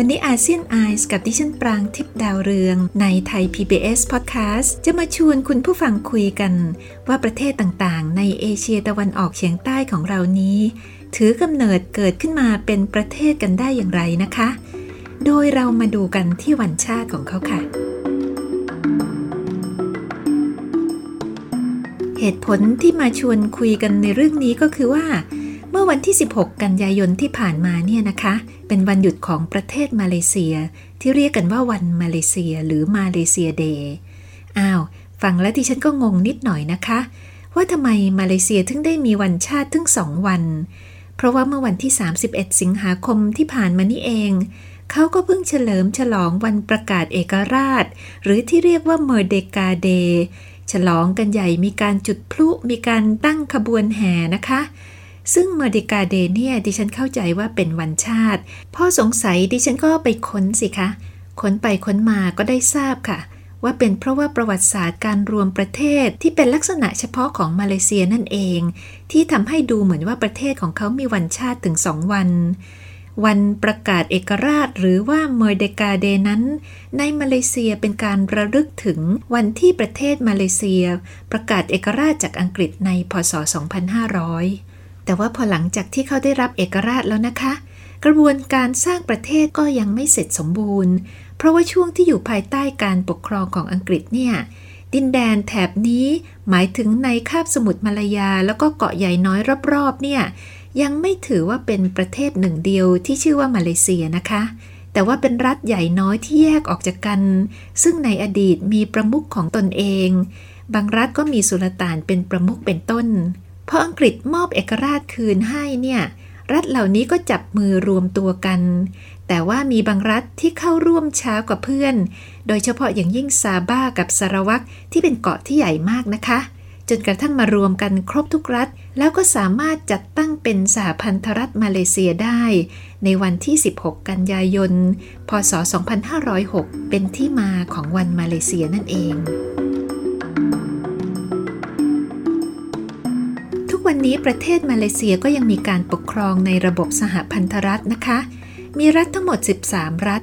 วันนี้อาเซียนไอส์กับดิฉันปรางทิพดาวเรือง ในไทย PBS Podcast จะมาชวนคุณผู้ฟังคุยกัน ว่าประเทศต่างๆ ในเอเชียตะวันออกเฉียงใต้ของเรานี้ ถือกำเนิดเกิดขึ้นมาเป็นประเทศกันได้อย่างไรนะคะ โดยเรามาดูกันที่วันชาติของเขาค่ะ เหตุผลที่มาชวนคุยกันในเรื่องนี้ก็คือว่า เมื่อวันที่ 16 กันยายนที่ผ่านมาเนี่ยนะคะ เป็นวันหยุดของประเทศมาเลเซีย ที่เรียกกันว่าวันมาเลเซียหรือมาเลเซียเดย์ อ้าว ฟังแล้วที่ฉันก็งงนิดหน่อยนะคะ ว่าทำไมมาเลเซียถึงได้มีวันชาติถึงสองวัน เพราะว่าเมื่อวันที่ 31 สิงหาคมที่ผ่านมานี่เอง เขาก็เพิ่งเฉลิมฉลองวันประกาศเอกราช หรือที่เรียกว่าเมอร์เดกาเดย์ฉลองกันใหญ่มีการจุดพลุมีการตั้งขบวนแห่นะคะ ซึ่งเมอร์เดกาเดเนี่ยดิฉันเข้าใจว่าเป็นวันชาติพ่อสงสัยดิฉันก็ไปค้นสิคะ ค้นไปค้นมาก็ได้ทราบค่ะ ว่าเป็นเพราะว่าประวัติศาสตร์การรวมประเทศที่เป็นลักษณะเฉพาะของมาเลเซียนั่นเอง ที่ทำให้ดูเหมือนว่าประเทศของเขามีวันชาติถึงสองวัน วันประกาศเอกราชหรือว่าเมอร์เดกาเดนั้น ในมาเลเซียเป็นการระลึกถึงวันที่ประเทศมาเลเซีย ประกาศเอกราชจากอังกฤษในพศ 2500 แต่ว่าพอหลังจากที่เขาได้รับเอกราชแล้วนะคะ กระบวนการสร้างประเทศก็ยังไม่เสร็จสมบูรณ์ เพราะว่าช่วงที่อยู่ภายใต้การปกครองของอังกฤษเนี่ยดินแดนแถบนี้หมายถึงในคาบสมุทรมาลายา แล้วก็เกาะใหญ่น้อยรอบๆเนี่ยยังไม่ถือว่าเป็นประเทศหนึ่งเดียวที่ชื่อว่ามาเลเซียนะคะ แต่ว่าเป็นรัฐใหญ่น้อยที่แยกออกจากกัน ซึ่งในอดีตมีประมุขของตนเอง บางรัฐก็มีสุลต่านเป็นประมุขเป็นต้น พออังกฤษมอบเอกราชคืนให้เนี่ยรัฐเหล่านี้ก็จับมือรวมตัวกัน แต่ว่ามีบางรัฐที่เข้าร่วมช้ากว่าเพื่อน โดยเฉพาะอย่างยิ่งซาบ้ากับสารวักที่เป็นเกาะที่ใหญ่มากนะคะ จนกระทั่งมารวมกันครบทุกรัฐ แล้วก็สามารถจัดตั้งเป็นสหพันธรัฐมาเลเซียได้ ในวันที่ 16 กันยายน พศ 2506 เป็นที่มาของวันมาเลเซียนั่นเอง วันนี้ประเทศมาเลเซียก็ยังมีการปกครองในระบบสหพันธรัฐนะคะ มีรัฐทั้งหมด 13 รัฐ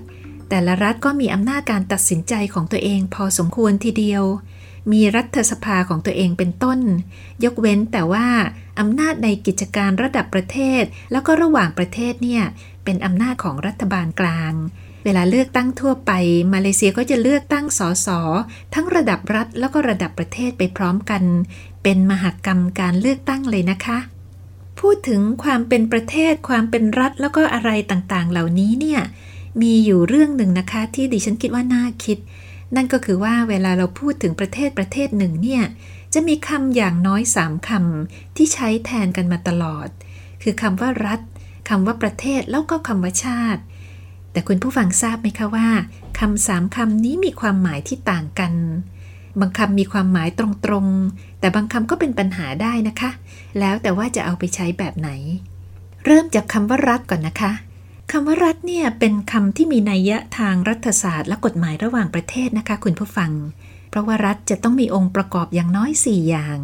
แต่ละรัฐก็มีอำนาจการตัดสินใจของตัวเองพอสมควรทีเดียว มีรัฐสภาของตัวเองเป็นต้น ยกเว้นแต่ว่าอำนาจในกิจการระดับประเทศ แล้วก็ระหว่างประเทศเนี่ยเป็นอำนาจของรัฐบาลกลางเวลาเลือกตั้งทั่วไป มาเลเซียก็จะเลือกตั้งสสทั้งระดับรัฐแล้วก็ระดับประเทศไปพร้อมกัน เป็นมหกรรมการเลือกตั้งเลยนะคะ พูดถึงความเป็นประเทศความเป็นรัฐแล้วก็อะไรต่างๆ เหล่านี้เนี่ยมีอยู่เรื่องหนึ่งนะคะ ที่ดิฉันคิดว่าน่าคิด นั่นก็คือว่าเวลาเราพูดถึงประเทศประเทศหนึ่งเนี่ยจะมีคำอย่างน้อยสามคำที่ใช้แทนกันมาตลอด คือคำว่ารัฐคำว่าประเทศแล้วก็คำว่าชาติ แต่คุณผู้ฟังทราบไหมคะว่าคำสามคำนี้มีความหมายที่ต่างกัน บางคำมีความหมายตรงๆ แต่บางคำก็เป็นปัญหาได้นะคะ แล้วแต่ว่าจะเอาไปใช้แบบไหน เริ่มจากคำว่ารัฐก่อนนะคะคำว่ารัฐเนี่ยเป็นคำที่มีนัยยะทางรัฐศาสตร์และกฎหมายระหว่างประเทศนะคะ คุณผู้ฟัง เพราะว่ารัฐจะต้องมีองค์ประกอบอย่างน้อย 4 อย่าง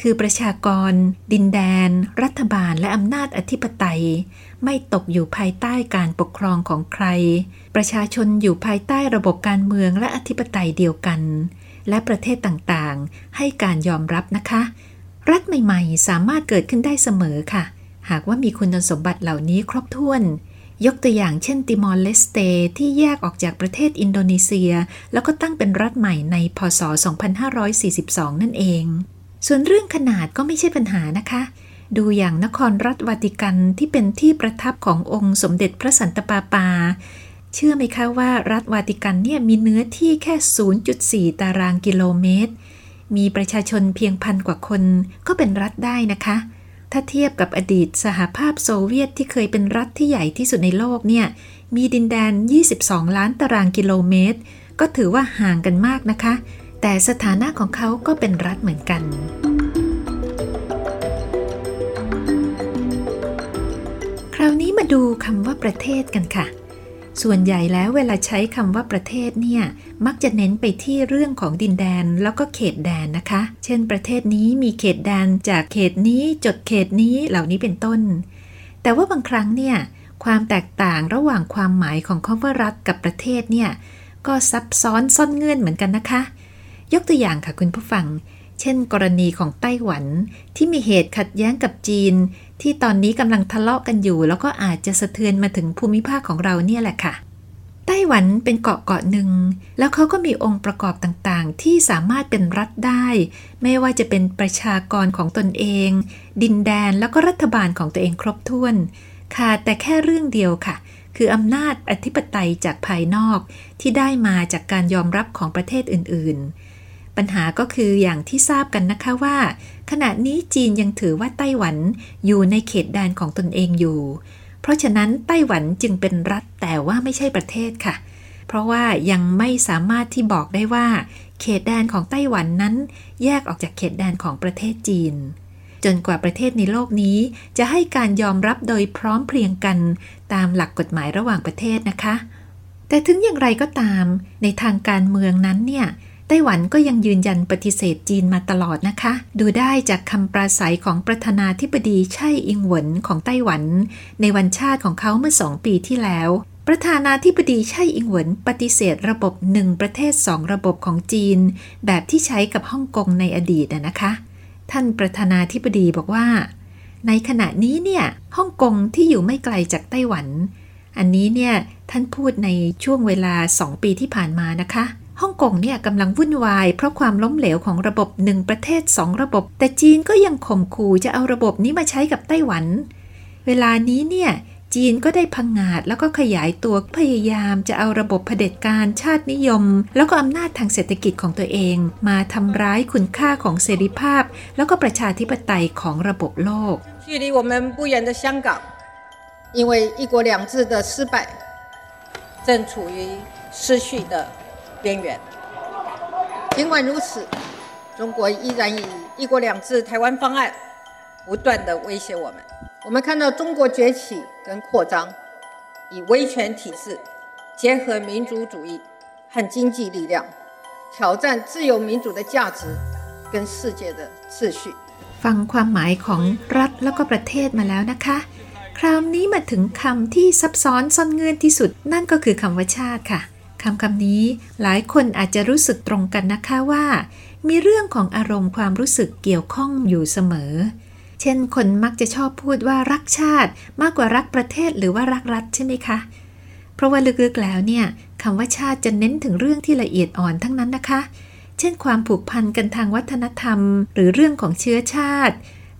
คือประชากร ดินแดน รัฐบาลและอำนาจอธิปไตย ไม่ตกอยู่ภายใต้การปกครองของใคร ประชาชนอยู่ภายใต้ระบบการเมืองและอธิปไตยเดียวกัน และประเทศต่างๆ ให้การยอมรับนะคะ รัฐใหม่ๆ สามารถเกิดขึ้นได้เสมอค่ะ หากว่ามีคุณสมบัติเหล่านี้ครบถ้วน ยกตัวอย่างเช่นติมอร์เลสเตที่แยกออกจากประเทศอินโดนีเซีย แล้วก็ตั้งเป็นรัฐใหม่ในพศ 2542 นั่นเอง ส่วนเรื่องขนาดก็ไม่ใช่ปัญหานะคะดูอย่างนครรัฐวาติกันที่เป็นที่ประทับขององค์สมเด็จพระสันตะปาปา เชื่อไหมคะว่ารัฐวาติกันเนี่ยมีเนื้อที่แค่ 0.4 ตารางกิโลเมตร มีประชาชนเพียงพันกว่าคนก็เป็นรัฐได้นะคะ ถ้าเทียบกับอดีตสหภาพโซเวียตที่เคยเป็นรัฐที่ใหญ่ที่สุดในโลกเนี่ย มีดินแดน 22 ล้านตารางกิโลเมตร ก็ถือว่าห่างกันมากนะคะ แต่สถานะของเขาก็เป็นรัฐเหมือนกันคราวนี้มาดูคำว่าประเทศกันค่ะ ส่วนใหญ่แล้วเวลาใช้คำว่าประเทศเนี่ย มักจะเน้นไปที่เรื่องของดินแดนแล้วก็เขตแดนนะคะ เช่น ประเทศนี้มีเขตแดนจากเขตนี้จดเขตนี้เหล่านี้เป็นต้น แต่ว่าบางครั้งเนี่ย ความแตกต่างระหว่างความหมายของคำว่ารัฐกับประเทศเนี่ย ก็ซับซ้อนซ่อนเงื่อนเหมือนกันนะคะ ยกตัวอย่างค่ะคุณผู้ฟัง เช่น กรณีของไต้หวันที่มีเหตุขัดแย้งกับจีน ที่ตอนนี้กำลังทะเลาะกันอยู่ แล้วก็อาจจะสะเทือนมาถึงภูมิภาคของเราเนี่ยแหละค่ะ ไต้หวันเป็นเกาะเกาะหนึ่ง แล้วเขาก็มีองค์ประกอบต่างๆ ที่สามารถเป็นรัฐได้ ไม่ว่าจะเป็นประชากรของตนเอง ดินแดนแล้วก็รัฐบาลของตัวเองครบถ้วน ค่ะ แต่แค่เรื่องเดียวค่ะ คืออำนาจอธิปไตยจากภายนอกที่ได้มาจากการยอมรับของประเทศอื่นๆ ปัญหาก็คืออย่างที่ทราบกันนะคะว่า ขณะนี้จีนยังถือว่าไต้หวันอยู่ในเขตแดนของตนเองอยู่ เพราะฉะนั้นไต้หวันจึงเป็นรัฐแต่ว่าไม่ใช่ประเทศค่ะ เพราะว่ายังไม่สามารถที่บอกได้ว่า เขตแดนของไต้หวันนั้น แยกออกจากเขตแดนของประเทศจีน จนกว่าประเทศในโลกนี้ จะให้การยอมรับโดยพร้อมเพรียงกันตามหลักกฎหมายระหว่างประเทศนะคะแต่ถึงอย่างไรก็ตาม ในทางการเมืองนั้นเนี่ย ไต้หวันก็ยังยืนยันปฏิเสธจีนมาตลอดนะคะ ดูได้จากคำปราศัยของประธานาธิบดีไช่อิงหวนของไต้หวัน ในวันชาติของเขาเมื่อสองปีที่แล้ว ประธานาธิบดีไช่อิงหวนปฏิเสธระบบหนึ่งประเทศสองระบบของจีน แบบที่ใช้กับฮ่องกงในอดีตนะคะ ท่านประธานาธิบดีบอกว่า ในขณะนี้เนี่ยฮ่องกงที่อยู่ไม่ไกลจากไต้หวัน อันนี้เนี่ยท่านพูดในช่วงเวลาสองปีที่ผ่านมานะคะ ฮ่องกงเนี่ยกำลังวุ่นวายเพราะความล้มเหลวของระบบหนึ่งประเทศสองระบบ แต่จีนก็ยังข่มขู่จะเอาระบบนี้มาใช้กับไต้หวัน เวลานี้เนี่ยจีนก็ได้พังงาดแล้วก็ขยายตัวพยายามจะเอาระบบเผด็จการชาตินิยม แล้วก็อำนาจทางเศรษฐกิจของตัวเอง มาทำร้ายคุณค่าของเสรีภาพ แล้วก็ประชาธิปไตยของระบบโลก距离我们不远的香港因为一国两制的失败正处于失序的 边缘。尽管如此，中国依然以“一国两制”台湾方案不断的威胁我们。我们看到中国崛起跟扩张，以威权体制结合民主主义和经济力量，挑战自由民主的价值跟世界的秩序。ฟังความหมายของรัฐแล้วก็ประเทศมาแล้วนะคะ คราวนี้มาถึงคำที่ซับซ้อนซ่อนเงื่อนที่สุด นั่นก็คือคำว่าชาติค่ะ คำคำนี้หลายคนอาจจะรู้สึกตรงกันนะคะว่า มีเรื่องของอารมณ์ความรู้สึกเกี่ยวข้องอยู่เสมอ เช่น คนมักจะชอบพูดว่ารักชาติมากกว่ารักประเทศหรือว่ารักรัฐใช่ไหมคะ เพราะว่าลึกๆแล้วเนี่ยคำว่าชาติจะเน้นถึงเรื่องที่ละเอียดอ่อนทั้งนั้นนะคะ เช่น ความผูกพันกันทางวัฒนธรรม หรือเรื่องของเชื้อชาติ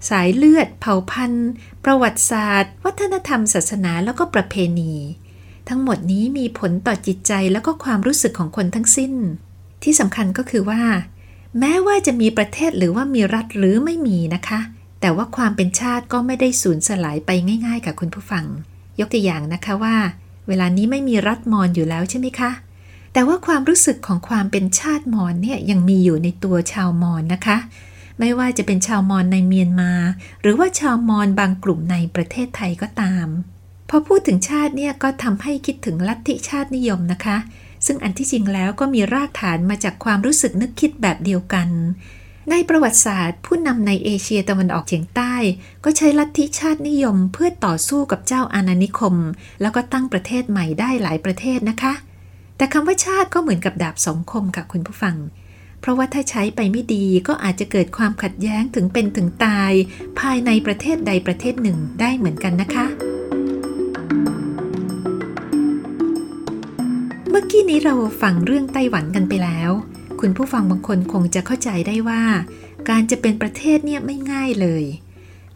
สายเลือด เผ่าพันธุ์ ประวัติศาสตร์ วัฒนธรรม ศาสนาแล้วก็ประเพณี ทั้งหมดนี้มีผลต่อจิตใจแล้วก็ความรู้สึกของคนทั้งสิ้น ที่สำคัญก็คือว่า แม้ว่าจะมีประเทศหรือว่ามีรัฐหรือไม่มีนะคะ แต่ว่าความเป็นชาติก็ไม่ได้สูญสลายไปง่าย ๆ กับคุณผู้ฟัง ยกตัวอย่างนะคะว่า เวลานี้ไม่มีรัฐมอญอยู่แล้วใช่ไหมคะ แต่ว่าความรู้สึกของความเป็นชาติมอญเนี่ยยังมีอยู่ในตัวชาวมอญนะคะ ไม่ว่าจะเป็นชาวมอญในเมียนมา หรือว่าชาวมอญบางกลุ่มในประเทศไทยก็ตาม พอพูดถึงชาติเนี่ยก็ทำให้คิดถึงลัทธิชาตินิยมนะคะ ซึ่งอันที่จริงแล้วก็มีรากฐานมาจากความรู้สึกนึกคิดแบบเดียวกัน ในประวัติศาสตร์ ผู้นำในเอเชียตะวันออกเฉียงใต้ ก็ใช้ลัทธิชาตินิยมเพื่อต่อสู้กับเจ้าอาณานิคม แล้วก็ตั้งประเทศใหม่ได้หลายประเทศนะคะ แต่คำว่าชาติก็เหมือนกับดาบสองคมค่ะคุณผู้ฟังเพราะว่าถ้าใช้ไปไม่ดีก็อาจจะเกิดความขัดแย้งถึงเป็นถึงตาย ภายในประเทศใดประเทศหนึ่งได้เหมือนกันนะคะ มื่อกี้นี้เราฟังเรื่องไต้หวันกันไปแล้ว คุณผู้ฟังบางคนคงจะเข้าใจได้ว่า การจะเป็นประเทศเนี่ยไม่ง่ายเลย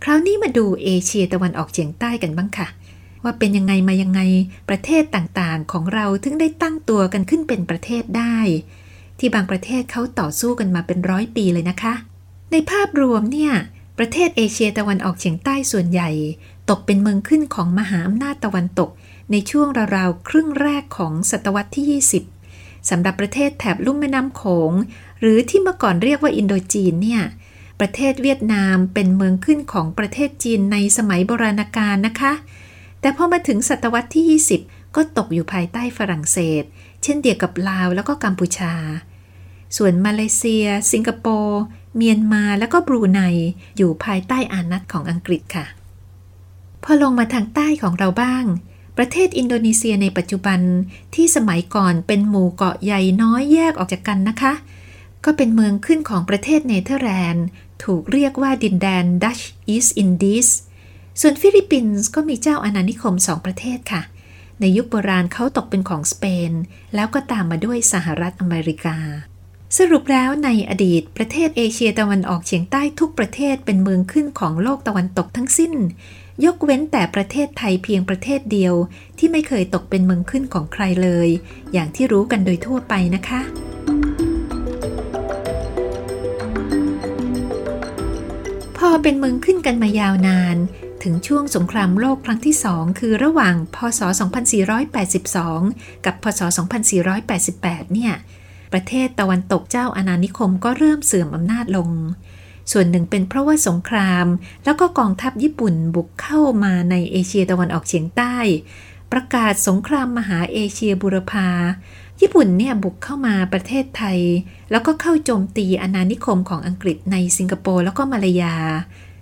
คราวนี้มาดูเอเชียตะวันออกเฉียงใต้กันบ้างค่ะ ว่าเป็นยังไงมายังไงประเทศต่างๆ ของเราถึงได้ตั้งตัวกันขึ้นเป็นประเทศได้ ที่บางประเทศเขาต่อสู้กันมาเป็นร้อยปีเลยนะคะ ในภาพรวมเนี่ยปประเทศเอเชียตะวันออกเฉียงใต้ส่วนใหญ่ ตกเป็นเมืองขึ้นของมหาอำนาจตะวันตก ในช่วงราวๆ ครึ่งแรกของศตวรรษที่ 20สำหรับประเทศแถบลุ่มแม่น้ำโขง หรือที่เมื่อก่อนเรียกว่าอินโดจีนเนี่ย ประเทศเวียดนามเป็นเมืองขึ้นของประเทศจีนในสมัยโบราณกาลนะคะ แต่พอมาถึงศตวรรษที่ 20 ก็ตกอยู่ภายใต้ฝรั่งเศส เช่นเดียวกับลาวแล้วก็กัมพูชา ส่วนมาเลเซีย สิงคโปร์เมียนมาแล้วก็บรูไนอยู่ภายใต้อานัตของอังกฤษค่ะ พอลงมาทางใต้ของเราบ้าง ประเทศอินโดนีเซียในปัจจุบันที่สมัยก่อนเป็นหมู่เกาะใหญ่น้อยแยกออกจากกันนะคะ ก็เป็นเมืองขึ้นของประเทศเนเธอร์แลนด์ ถูกเรียกว่าดินแดน Dutch East Indies ส่วนฟิลิปปินส์ก็มีเจ้าอาณานิคมสองประเทศค่ะ ในยุคโบราณเขาตกเป็นของสเปน แล้วก็ตามมาด้วยสหรัฐอเมริกา สรุปแล้วในอดีตประเทศเอเชียตะวันออกเฉียงใต้ทุกประเทศเป็นเมืองขึ้นของโลกตะวันตกทั้งสิ้น ยกเว้นแต่ประเทศไทยเพียงประเทศเดียว ที่ไม่เคยตกเป็นเมืองขึ้นของใครเลย อย่างที่รู้กันโดยทั่วไปนะคะ พอเป็นเมืองขึ้นกันมายาวนาน ถึงช่วงสงครามโลกครั้งที่สองคือระหว่างพศ 2482 กับพศ 2488 เนี่ย ประเทศตะวันตกเจ้าอาณานิคมก็เริ่มเสื่อมอำนาจลง ส่วนหนึ่งเป็นเพราะว่าสงคราม แล้วก็กองทัพญี่ปุ่นบุกเข้ามาในเอเชียตะวันออกเฉียงใต้ ประกาศสงครามมหาเอเชียบุรพา ญี่ปุ่นเนี่ยบุกเข้ามาประเทศไทย แล้วก็เข้าโจมตีอาณานิคมของอังกฤษในสิงคโปร์แล้วก็มาลายา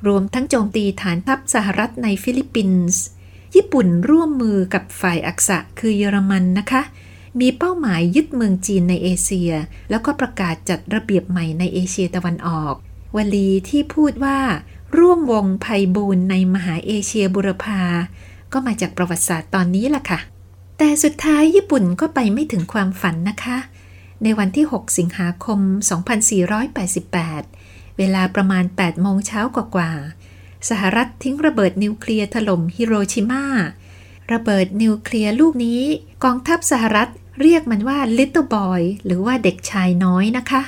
รวมทั้งโจมตีฐานทัพสหรัฐในฟิลิปปินส์ญี่ปุ่นร่วมมือกับฝ่ายอักษะคือเยอรมันนะคะ มีเป้าหมายยึดเมืองจีนในเอเชีย แล้วก็ประกาศจัดระเบียบใหม่ในเอเชียตะวันออก วลีที่พูดว่า ร่วมวงไพบูลย์ในมหาเอเชียบุรพา ก็มาจากประวัติศาสตร์ตอนนี้ล่ะค่ะ แต่สุดท้ายญี่ปุ่นก็ไปไม่ถึงความฝันนะคะ ในวันที่ 6 สิงหาคม 2488 เวลาประมาณ 8 โมงเช้ากว่าๆ สหรัฐทิ้งระเบิดนิวเคลียร์ถล่มฮิโรชิมา ระเบิดนิวเคลียร์ลูกนี้ กองทัพสหรัฐเรียกมันว่า Little Boy หรือว่าเด็กชายน้อยนะคะ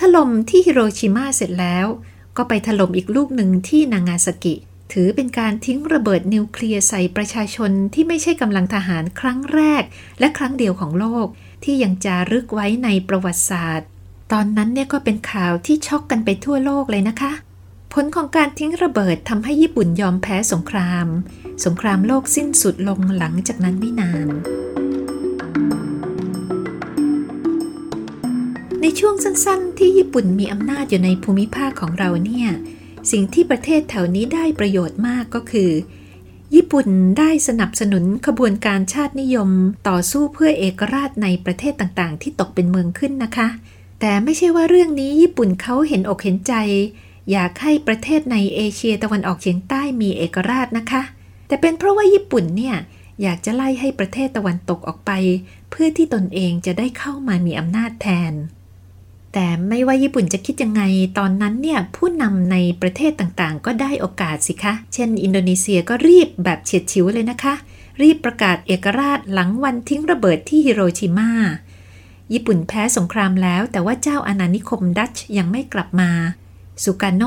ถล่มที่ฮิโรชิมาเสร็จแล้ว ก็ไปถล่มอีกลูกหนึ่งที่นางาซากิ ถือเป็นการทิ้งระเบิดนิวเคลียร์ใส่ประชาชนที่ไม่ใช่กำลังทหารครั้งแรก และครั้งเดียวของโลก ที่ยังจารึกไว้ในประวัติศาสตร์ ตอนนั้นเนี่ยก็เป็นข่าวที่ช็อกกันไปทั่วโลกเลยนะคะ ผลของการทิ้งระเบิดทำให้ญี่ปุ่นยอมแพ้สงคราม สงครามโลกสิ้นสุดลงหลังจากนั้นไม่นาน ในช่วงสั้นๆ ที่ญี่ปุ่นมีอำนาจอยู่ในภูมิภาคของเราเนี่ย สิ่งที่ประเทศแถวนี้ได้ประโยชน์มากก็คือ ญี่ปุ่นได้สนับสนุนขบวนการชาตินิยมต่อสู้เพื่อเอกราชในประเทศต่างๆ ที่ตกเป็นเมืองขึ้นนะคะ แต่ไม่ใช่ว่าเรื่องนี้ญี่ปุ่นเขาเห็นอกเห็นใจ อยากให้ประเทศในเอเชียตะวันออกเฉียงใต้มีเอกราชนะคะ แต่เป็นเพราะว่าญี่ปุ่นเนี่ยอยากจะไล่ให้ประเทศตะวันตกออกไป เพื่อที่ตนเองจะได้เข้ามามีอำนาจแทน แต่ไม่ว่าญี่ปุ่นจะคิดยังไงตอนนั้นเนี่ยผู้นำในประเทศต่างๆ ก็ได้โอกาสสิคะ เช่น อินโดนีเซียก็รีบแบบเฉียดฉิวเลยนะคะ รีบประกาศเอกราชหลังวันทิ้งระเบิดที่ฮิโรชิมาญี่ปุ่นแพ้สงครามแล้ว แต่ว่าเจ้าอาณานิคมดัตช์ยังไม่กลับมาสุการ์โน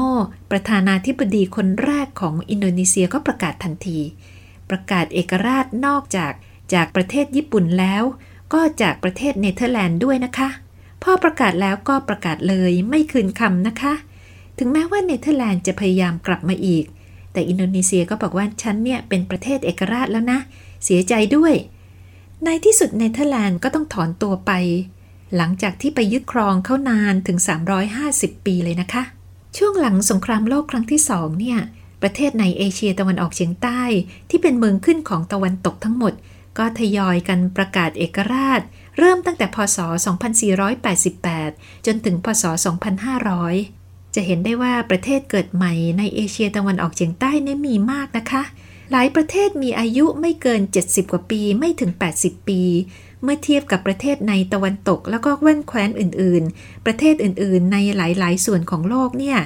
ประธานาธิบดีคนแรกของอินโดนีเซียก็ประกาศทันที ประกาศเอกราชนอกจากจากประเทศญี่ปุ่นแล้ว ก็จากประเทศเนเธอร์แลนด์ด้วยนะคะ พอประกาศแล้วก็ประกาศเลยไม่คืนคำนะคะ ถึงแม้ว่าเนเธอร์แลนด์จะพยายามกลับมาอีก แต่อินโดนีเซียก็บอกว่าฉันเนี่ยเป็นประเทศเอกราชแล้วนะ เสียใจด้วย ในที่สุดเนเธอร์แลนด์ก็ต้องถอนตัวไป หลังจากที่ไปยึดครองเขานานถึง 350 ปีเลยนะคะ ช่วงหลังสงครามโลกครั้งที่สองเนี่ยประเทศในเอเชียตะวันออกเฉียงใต้ที่เป็นเมืองขึ้นของตะวันตกทั้งหมด ก็ทยอยกันประกาศเอกราช เริ่มตั้งแต่พศ 2488 จนถึงพศ 2500 จะเห็นได้ว่าประเทศเกิดใหม่ในเอเชียตะวันออกเฉียงใต้นี่มีมากนะคะ หลายประเทศมีอายุไม่เกิน 70 กว่าปีไม่ถึง 80 ปี เมื่อเทียบกับประเทศในตะวันตกแล้วก็แว่นแคว้นอื่น ๆ ประเทศอื่น ๆ ในหลาย ๆ ส่วนของโลกเนี่ย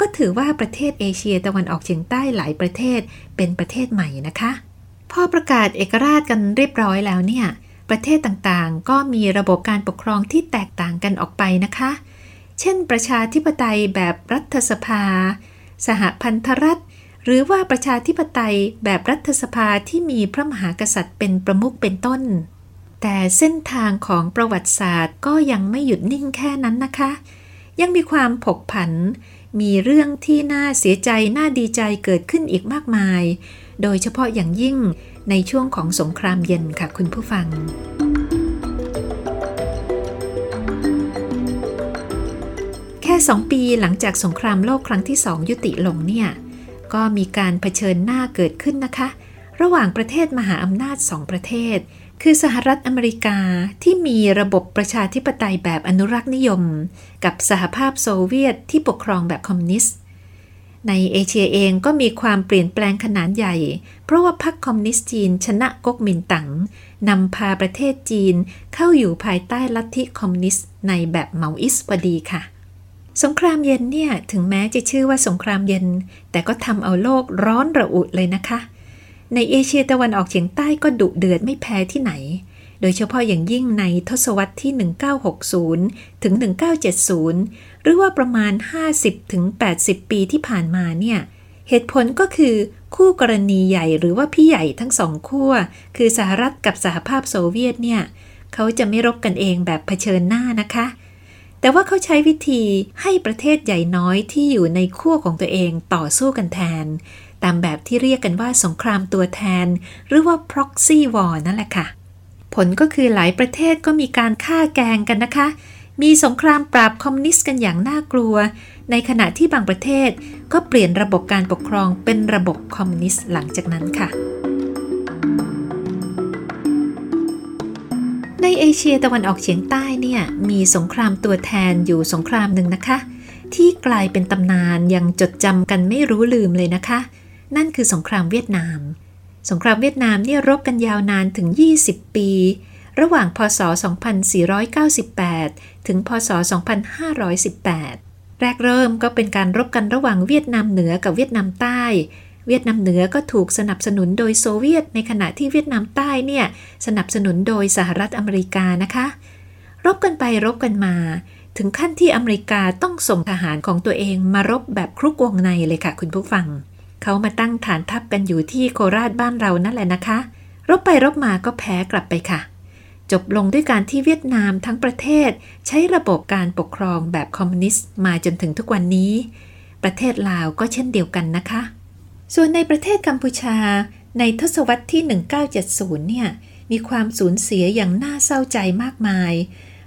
ก็ถือว่าประเทศเอเชียตะวันออกเฉียงใต้หลายประเทศเป็นประเทศใหม่นะคะ พอประกาศเอกราชกันเรียบร้อยแล้วเนี่ย ประเทศต่างๆ ก็มีระบบการปกครองที่แตกต่างกันออกไปนะคะ เช่น ประชาธิปไตยแบบรัฐสภา สหพันธรัฐ หรือว่าประชาธิปไตยแบบรัฐสภาที่มีพระมหากษัตริย์เป็นประมุขเป็นต้น แต่เส้นทางของประวัติศาสตร์ก็ยังไม่หยุดนิ่งแค่นั้นนะคะ ยังมีความผกผัน มีเรื่องที่น่าเสียใจน่าดีใจเกิดขึ้นอีกมากมาย โดยเฉพาะอย่างยิ่ง ในช่วงของสงครามเย็นค่ะคุณผู้ฟัง แค่สองปีหลังจากสงครามโลกครั้งที่สองยุติลงเนี่ย ก็มีการเผชิญหน้าเกิดขึ้นนะคะ ระหว่างประเทศมหาอำนาจสองประเทศ คือสหรัฐอเมริกาที่มีระบบประชาธิปไตยแบบอนุรักษ์นิยม กับสหภาพโซเวียตที่ปกครองแบบคอมมิวนิสต์ ในเอเชียเองก็มีความเปลี่ยนแปลงขนาดใหญ่ เพราะว่าพรรคคอมมิวนิสต์จีนชนะก๊กมินตั๋งนำพาประเทศจีนเข้าอยู่ภายใต้ลัทธิคอมมิวนิสต์ในแบบเหมาอิสพอดีค่ะ สงครามเย็นเนี่ยถึงแม้จะชื่อว่าสงครามเย็น แต่ก็ทำเอาโลกร้อนระอุเลยนะคะ ในเอเชียตะวันออกเฉียงใต้ก็ดุเดือดไม่แพ้ที่ไหน โดยเฉพาะอย่างยิ่งในทศวรรษที่ 1960 ถึง 1970 หรือว่าประมาณ 50-80 ปีที่ผ่านมาเนี่ยเหตุผลก็คือคู่กรณีใหญ่หรือว่าพี่ใหญ่ทั้งสองขั้วคือสหรัฐกับสหภาพโซเวียตเนี่ยเขาจะไม่รบกันเองแบบเผชิญหน้านะคะ แต่ว่าเขาใช้วิธีให้ประเทศใหญ่น้อยที่อยู่ในขั้วของตัวเองต่อสู้กันแทน ตามแบบที่เรียกกันว่าสงครามตัวแทน หรือว่า proxy war นั่นแหละค่ะ ผลก็คือหลายประเทศก็มีการฆ่าแกงกันนะคะ มีสงครามปราบคอมมิวนิสต์กันอย่างน่ากลัว ในขณะที่บางประเทศก็เปลี่ยนระบบการปกครองเป็นระบบคอมมิวนิสต์หลังจากนั้นค่ะ ในเอเชียตะวันออกเฉียงใต้เนี่ยมีสงครามตัวแทนอยู่สงครามหนึ่งนะคะ ที่กลายเป็นตำนานยังจดจำกันไม่รู้ลืมเลยนะคะ นั่นคือสงครามเวียดนาม สงครามเวียดนามเนี่ยรบกันยาวนานถึง 20 ปี ระหว่างพศ 2498 ถึงพศ 2518 แรกเริ่มก็เป็นการรบกันระหว่างเวียดนามเหนือกับเวียดนามใต้ เวียดนามเหนือก็ถูกสนับสนุนโดยโซเวียต ในขณะที่เวียดนามใต้เนี่ยสนับสนุนโดยสหรัฐอเมริกานะคะ รบกันไปรบกันมา ถึงขั้นที่อเมริกาต้องส่งทหารของตัวเองมารบแบบครุกวงในเลยค่ะคุณผู้ฟัง เขามาตั้งฐานทัพกันอยู่ที่โคราชบ้านเรานั่นแหละนะคะ รบไปรบมาก็แพ้กลับไปค่ะ จบลงด้วยการที่เวียดนามทั้งประเทศ ใช้ระบบการปกครองแบบคอมมิวนิสต์มาจนถึงทุกวันนี้ ประเทศลาวก็เช่นเดียวกันนะคะ ส่วนในประเทศกัมพูชา ในทศวรรษที่ 1970 เนี่ย มีความสูญเสียอย่างน่าเศร้าใจมากมาย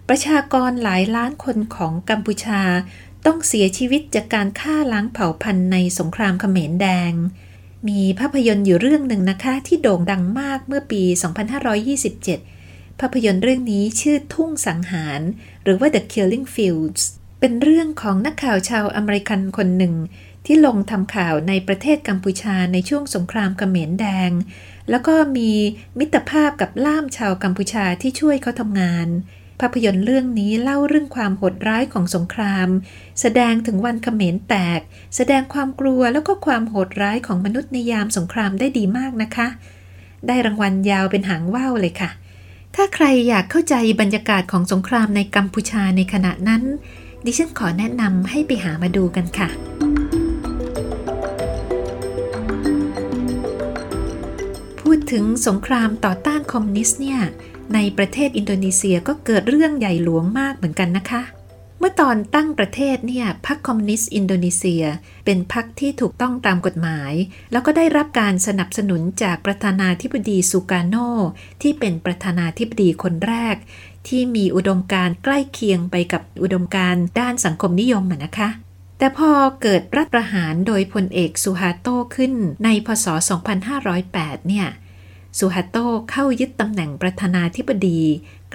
ประชากรหลายล้านคนของกัมพูชา ต้องเสียชีวิตจากการฆ่าล้างเผ่าพันธุ์ในสงครามเขมรแดงมีภาพยนตร์อยู่เรื่องหนึ่งนะคะ ที่โด่งดังมากเมื่อปี 2527 ภาพยนตร์เรื่องนี้ชื่อทุ่งสังหาร หรือว่า The Killing Fields เป็นเรื่องของนักข่าวชาวอเมริกันคนหนึ่ง ที่ลงทำข่าวในประเทศกัมพูชาในช่วงสงครามเขมรแดง แล้วก็มีมิตรภาพกับล่ามชาวกัมพูชาที่ช่วยเขาทำงาน ภาพยนตร์เรื่องนี้เล่าเรื่องความโหดร้ายของสงคราม แสดงถึงวันเขมรแตก แสดงความกลัวแล้วก็ความโหดร้ายของมนุษย์ในยามสงครามได้ดีมากนะคะ ได้รางวัลยาวเป็นหางว่าวเลยค่ะ ถ้าใครอยากเข้าใจบรรยากาศของสงครามในกัมพูชาในขณะนั้น ดิฉันขอแนะนำให้ไปหามาดูกันค่ะ พูดถึงสงครามต่อต้านคอมมิวนิสต์เนี่ย ในประเทศอินโดนีเซียก็เกิดเรื่องใหญ่หลวงมากเหมือนกันนะคะ เมื่อตอนตั้งประเทศเนี่ยพรรคคอมมิวนิสต์อินโดนีเซีย เป็นพรรคที่ถูกต้องตามกฎหมาย แล้วก็ได้รับการสนับสนุนจากประธานาธิบดีสุการ์โนที่เป็นประธานาธิบดีคนแรก ที่มีอุดมการใกล้เคียงไปกับอุดมการด้านสังคมนิยมนะคะ แต่พอเกิดรัฐประหารโดยพลเอกสุฮาโตขึ้นในพศ 2508 เนี่ยสุฮัตโตเข้ายึดตำแหน่งประธานาธิบดี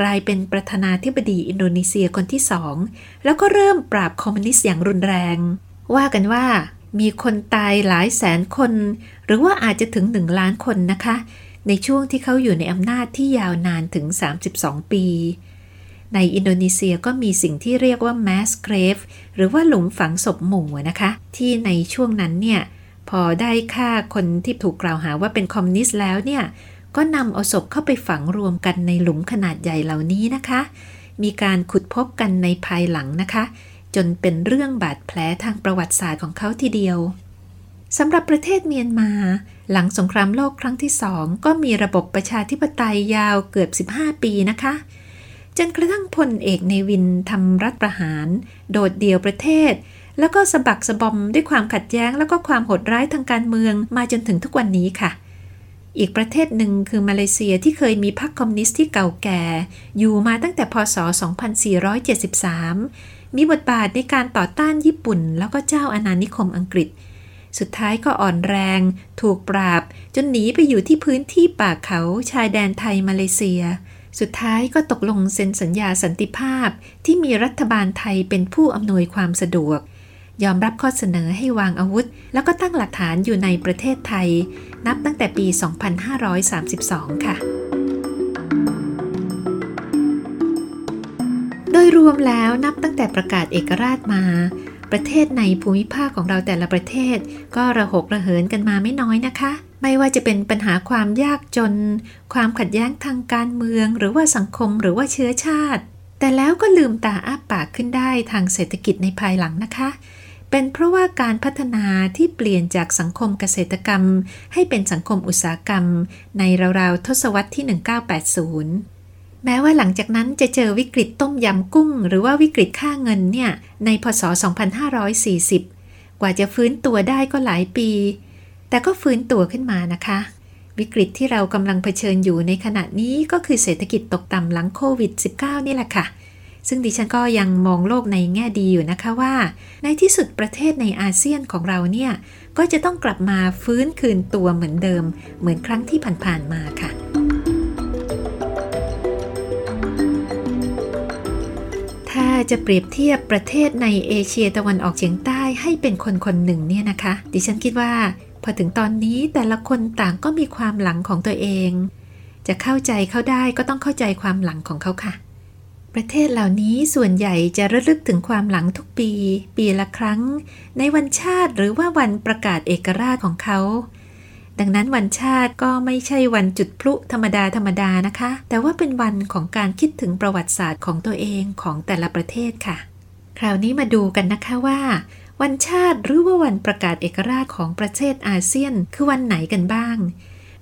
กลายเป็นประธานาธิบดีอินโดนีเซียคนที่สอง แล้วก็เริ่มปราบคอมมิวนิสต์อย่างรุนแรง ว่ากันว่ามีคนตายหลายแสนคน หรือว่าอาจจะถึงหนึ่งล้านคนนะคะ ในช่วงที่เขาอยู่ในอำนาจที่ยาวนานถึง 32 ปี ในอินโดนีเซียก็มีสิ่งที่เรียกว่า mass grave หรือว่าหลุมฝังศพหมู่นะคะ ที่ในช่วงนั้นเนี่ย พอได้ฆ่าคนที่ถูกกล่าวหาว่าเป็นคอมมิวนิสต์แล้วเนี่ย ก็นำเอาศพเข้าไปฝังรวมกันในหลุมขนาดใหญ่เหล่านี้นะคะ มีการขุดพบกันในภายหลังนะคะ จนเป็นเรื่องบาดแผลทางประวัติศาสตร์ของเขาทีเดียวสำหรับประเทศเมียนมา หลังสงครามโลกครั้งที่สองก็มีระบบประชาธิปไตยยาวเกือบ 15 ปีนะคะ จนกระทั่งพลเอกเนวินทำรัฐประหาร โดดเดี่ยวประเทศ แล้วก็สะบักสะบอมด้วยความขัดแย้ง แล้วก็ความโหดร้ายทางการเมืองมาจนถึงทุกวันนี้ค่ะ อีกประเทศหนึ่งคือมาเลเซียที่เคยมีพรรคคอมมิวนิสต์ที่เก่าแก่ อยู่มาตั้งแต่พศ 2473 มีบทบาทในการต่อต้านญี่ปุ่น แล้วก็เจ้าอาณานิคมอังกฤษ สุดท้ายก็อ่อนแรง ถูกปราบ จนหนีไปอยู่ที่พื้นที่ป่าเขาชายแดนไทยมาเลเซีย สุดท้ายก็ตกลงเซ็นสัญญาสันติภาพที่มีรัฐบาลไทยเป็นผู้อำนวยความสะดวก ยอมรับข้อเสนอให้วางอาวุธ แล้วก็ตั้งหลักฐานอยู่ในประเทศไทย นับตั้งแต่ปี 2532 ค่ะ โดยรวมแล้วนับตั้งแต่ประกาศเอกราชมา ประเทศในภูมิภาคของเราแต่ละประเทศ ก็ระหกระเหินกันมาไม่น้อยนะคะไม่ว่าจะเป็นปัญหาความยากจน ความขัดแย้งทางการเมือง หรือว่าสังคมหรือว่าเชื้อชาติ แต่แล้วก็ลืมตาอ้าปากขึ้นได้ทางเศรษฐกิจในภายหลังนะคะ เป็นเพราะว่าการพัฒนาที่เปลี่ยนจากสังคมเกษตรกรรม ให้เป็นสังคมอุตสาหกรรม ในราวๆทศวรรษที่ 1980 แม้ว่าหลังจากนั้นจะเจอวิกฤตต้มยำกุ้ง หรือว่าวิกฤตค่าเงินเนี่ย ในพศ 2540 กว่าจะฟื้นตัวได้ก็หลายปี แต่ก็ฟื้นตัวขึ้นมานะคะ วิกฤตที่เรากำลังเผชิญอยู่ในขณะนี้ก็คือเศรษฐกิจตกต่ำหลังโควิด -19 นี่แหละค่ะ ซึ่งดิฉันก็ยังมองโลกในแง่ดีอยู่นะคะว่า ในที่สุดประเทศในอาเซียนของเราเนี่ย ก็จะต้องกลับมาฟื้นคืนตัวเหมือนเดิม เหมือนครั้งที่ผ่านๆมาค่ะ ถ้าจะเปรียบเทียบประเทศในเอเชียตะวันออกเฉียงใต้ให้เป็นคนคนหนึ่งเนี่ยนะคะ ดิฉันคิดว่า พอถึงตอนนี้แต่ละคนต่างก็มีความหลังของตัวเอง จะเข้าใจเขาได้ก็ต้องเข้าใจความหลังของเขาค่ะ ประเทศเหล่านี้ส่วนใหญ่จะระลึกถึงความหลังทุกปี ปีละครั้ง ในวันชาติหรือว่าวันประกาศเอกราชของเขา ดังนั้นวันชาติก็ไม่ใช่วันจุดพลุธรรมดาธรรมดานะคะ แต่ว่าเป็นวันของการคิดถึงประวัติศาสตร์ของตัวเองของแต่ละประเทศค่ะ คราวนี้มาดูกันนะคะว่า วันชาติหรือว่าวันประกาศเอกราชของประเทศอาเซียน คือวันไหนกันบ้าง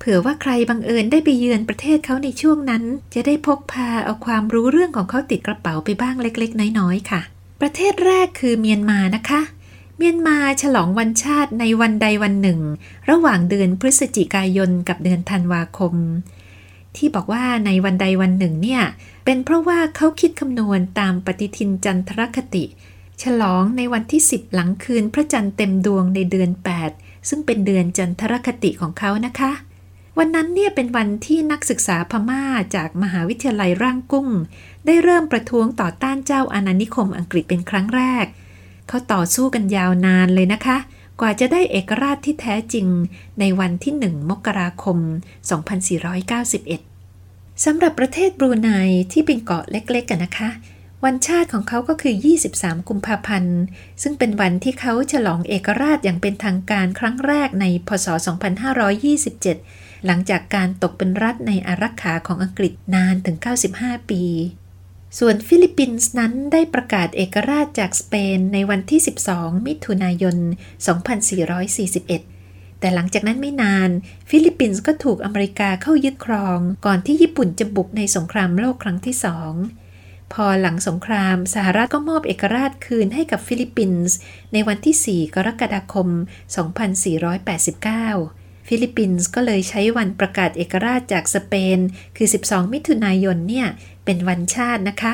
ผื่อว่าใครบังเอิญได้ไปเยือนประเทศเขาในช่วงนั้น จะได้พกพาเอาความรู้เรื่องของเขาติดกระเป๋าไปบ้างเล็ก ๆ น้อยๆค่ะ ประเทศแรกคือเมียนมานะคะ เมียนมาฉลองวันชาติในวันใดวันหนึ่ง ระหว่างเดือนพฤศจิกายนกับเดือนธันวาคม ที่บอกว่าในวันใดวันหนึ่งเนี่ยเป็นเพราะว่าเขาคิดคำนวณตามปฏิทินจันทรคติ ฉลองในวันที่ 10 หลังคืนพระจันทร์เต็มดวงในเดือน 8 ซึ่งเป็นเดือนจันทรคติของเขานะคะ วันนั้นเนี่ยเป็นวันที่นักศึกษาพม่าจากมหาวิทยาลัยร่างกุ้ง ได้เริ่มประท้วงต่อต้านเจ้าอาณานิคมอังกฤษเป็นครั้งแรก เขาต่อสู้กันยาวนานเลยนะคะ กว่าจะได้เอกราชที่แท้จริงในวันที่ 1 มกราคม 2491 สำหรับประเทศบรูไนที่เป็นเกาะเล็กๆกันนะคะ วันชาติของเขาก็คือ 23 กุมภาพันธ์ ซึ่งเป็นวันที่เขาฉลองเอกราชอย่างเป็นทางการครั้งแรกในพศ 2527 หลังจากการตกเป็นรัฐในอารักขาของอังกฤษนานถึง 95 ปี ส่วนฟิลิปปินส์นั้นได้ประกาศเอกราชจากสเปนในวันที่ 12 มิถุนายน 2441 แต่หลังจากนั้นไม่นาน ฟิลิปปินส์ก็ถูกอเมริกาเข้ายึดครอง ก่อนที่ญี่ปุ่นจะบุกในสงครามโลกครั้งที่สองพอหลังสงครามสหรัฐก็มอบเอกราชคืนให้กับฟิลิปปินส์ในวันที่ 4 กรกฎาคม 2489 ฟิลิปปินส์ก็เลยใช้วันประกาศเอกราชจากสเปน คือ 12 มิถุนายนเนี่ย เป็นวันชาตินะคะ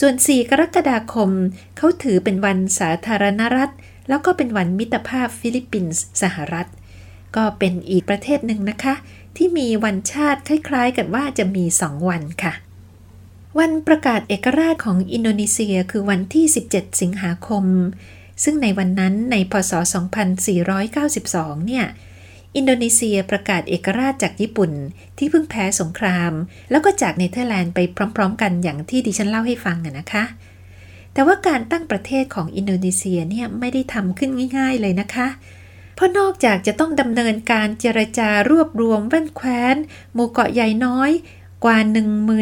ส่วน 4 กรกฎาคม เขาถือเป็นวันสาธารณรัฐ แล้วก็เป็นวันมิตรภาพฟิลิปปินส์สหรัฐ ก็เป็นอีกประเทศหนึ่งนะคะ ที่มีวันชาติคล้ายๆ กันว่าจะมี 2 วันค่ะวันประกาศเอกราชของอินโดนีเซียคือวันที่ 17 สิงหาคม ซึ่งในวันนั้นในพศ 2492 เนี่ย อินโดนีเซียประกาศเอกราชจากญี่ปุ่น ที่เพิ่งแพ้สงคราม แล้วก็จากเนเธอร์แลนด์ไปพร้อม ๆ กันอย่างที่ดิฉันเล่าให้ฟังนะคะ แต่ว่าการตั้งประเทศของอินโดนีเซียเนี่ยไม่ได้ทำขึ้นง่าย ๆ เลยนะคะ เพราะนอกจากจะต้องดำเนินการเจรจารวบรวมแว่นแคว้นหมู่เกาะใหญ่น้อย กว่า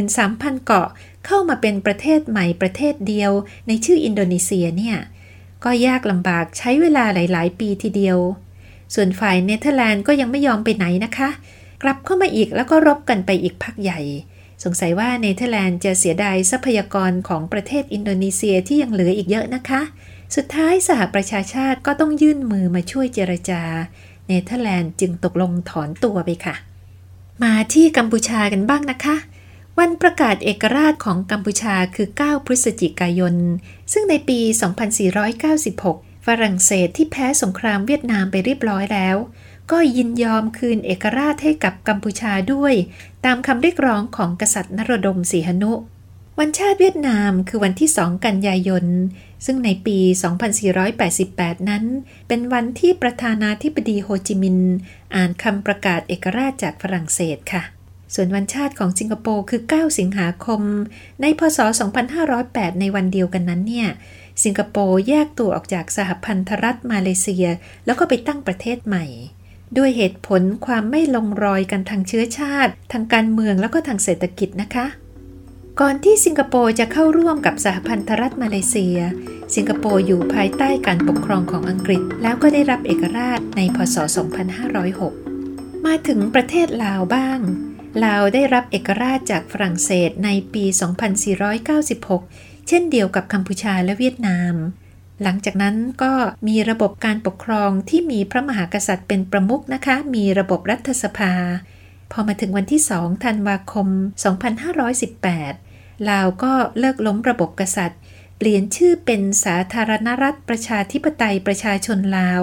13,000 เกาะ เข้ามาเป็นประเทศใหม่ประเทศเดียว ในชื่ออินโดนีเซียเนี่ยก็ยากลำบากใช้เวลาหลาย ๆ ปีทีเดียว ส่วนฝ่ายเนเธอร์แลนด์ก็ยังไม่ยอมไปไหนนะคะ กลับเข้ามาอีกแล้วก็รบกันไปอีกพักใหญ่ สงสัยว่าเนเธอร์แลนด์จะเสียดายทรัพยากรของประเทศอินโดนีเซียที่ยังเหลืออีกเยอะนะคะ สุดท้ายสหประชาชาติก็ต้องยื่นมือมาช่วยเจรจา เนเธอร์แลนด์จึงตกลงถอนตัวไปค่ะ มาที่กัมพูชากันบ้างนะคะวันประกาศเอกราชของกัมพูชาคือ 9 พฤศจิกายน ซึ่งในปี 2496 ฝรั่งเศสที่แพ้สงครามเวียดนามไปเรียบร้อยแล้ว ก็ยินยอมคืนเอกราชให้กับกัมพูชาด้วย ตามคำเรียกร้องของกษัตริย์นรดมสีหนุ วันชาติเวียดนามคือวันที่ 2 กันยายน ซึ่งในปี 2488 นั้น เป็นวันที่ประธานาธิบดีโฮจิมินห์อ่านคำประกาศเอกราชจากฝรั่งเศสค่ะส่วนวันชาติของสิงคโปร์คือ 9 สิงหาคม ในพศ 2508 ในวันเดียวกันนั้นเนี่ย สิงคโปร์แยกตัวออกจากสหพันธรัฐมาเลเซีย แล้วก็ไปตั้งประเทศใหม่ ด้วยเหตุผลความไม่ลงรอยกันทางเชื้อชาติ ทางการเมืองแล้วก็ทางเศรษฐกิจนะคะ ก่อนที่สิงคโปร์จะเข้าร่วมกับสหพันธรัฐมาเลเซีย สิงคโปร์อยู่ภายใต้การปกครองของอังกฤษ แล้วก็ได้รับเอกราชในพศ 2506 มาถึงประเทศลาวบ้างลาวได้รับเอกราชจากฝรั่งเศสในปี 2496 เช่นเดียวกับกัมพูชาและเวียดนาม หลังจากนั้นก็มีระบบการปกครองที่มีพระมหากษัตริย์เป็นประมุขนะคะ มีระบบรัฐสภา พอมาถึงวันที่2ธันวาคม 2518 ลาวก็เลิกล้มระบบกษัตริย์ เปลี่ยนชื่อเป็นสาธารณรัฐประชาธิปไตยประชาชนลาว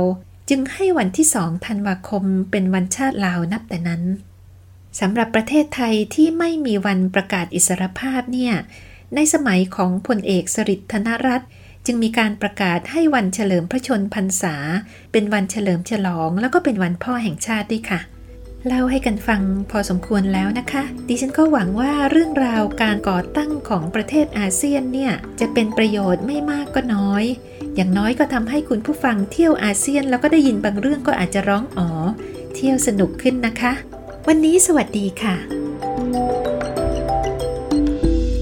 จึงให้วันที่2ธันวาคมเป็นวันชาติลาวนับแต่นั้นสำหรับประเทศไทยที่ไม่มีวันประกาศอิสรภาพเนี่ย ในสมัยของพลเอกสฤษดิ์ธนรัตน์จึงมีการประกาศให้วันเฉลิมพระชนพรรษา เป็นวันเฉลิมฉลอง แล้วก็เป็นวันพ่อแห่งชาติด้วยค่ะ เล่าให้กันฟังพอสมควรแล้วนะคะ ดิฉันก็หวังว่าเรื่องราวการก่อตั้งของประเทศอาเซียนเนี่ย จะเป็นประโยชน์ไม่มากก็น้อย อย่างน้อยก็ทำให้คุณผู้ฟังเที่ยวอาเซียน แล้วก็ได้ยินบางเรื่องก็อาจจะร้องอ๋อ เที่ยวสนุกขึ้นนะคะ วันนี้สวัสดีค่ะ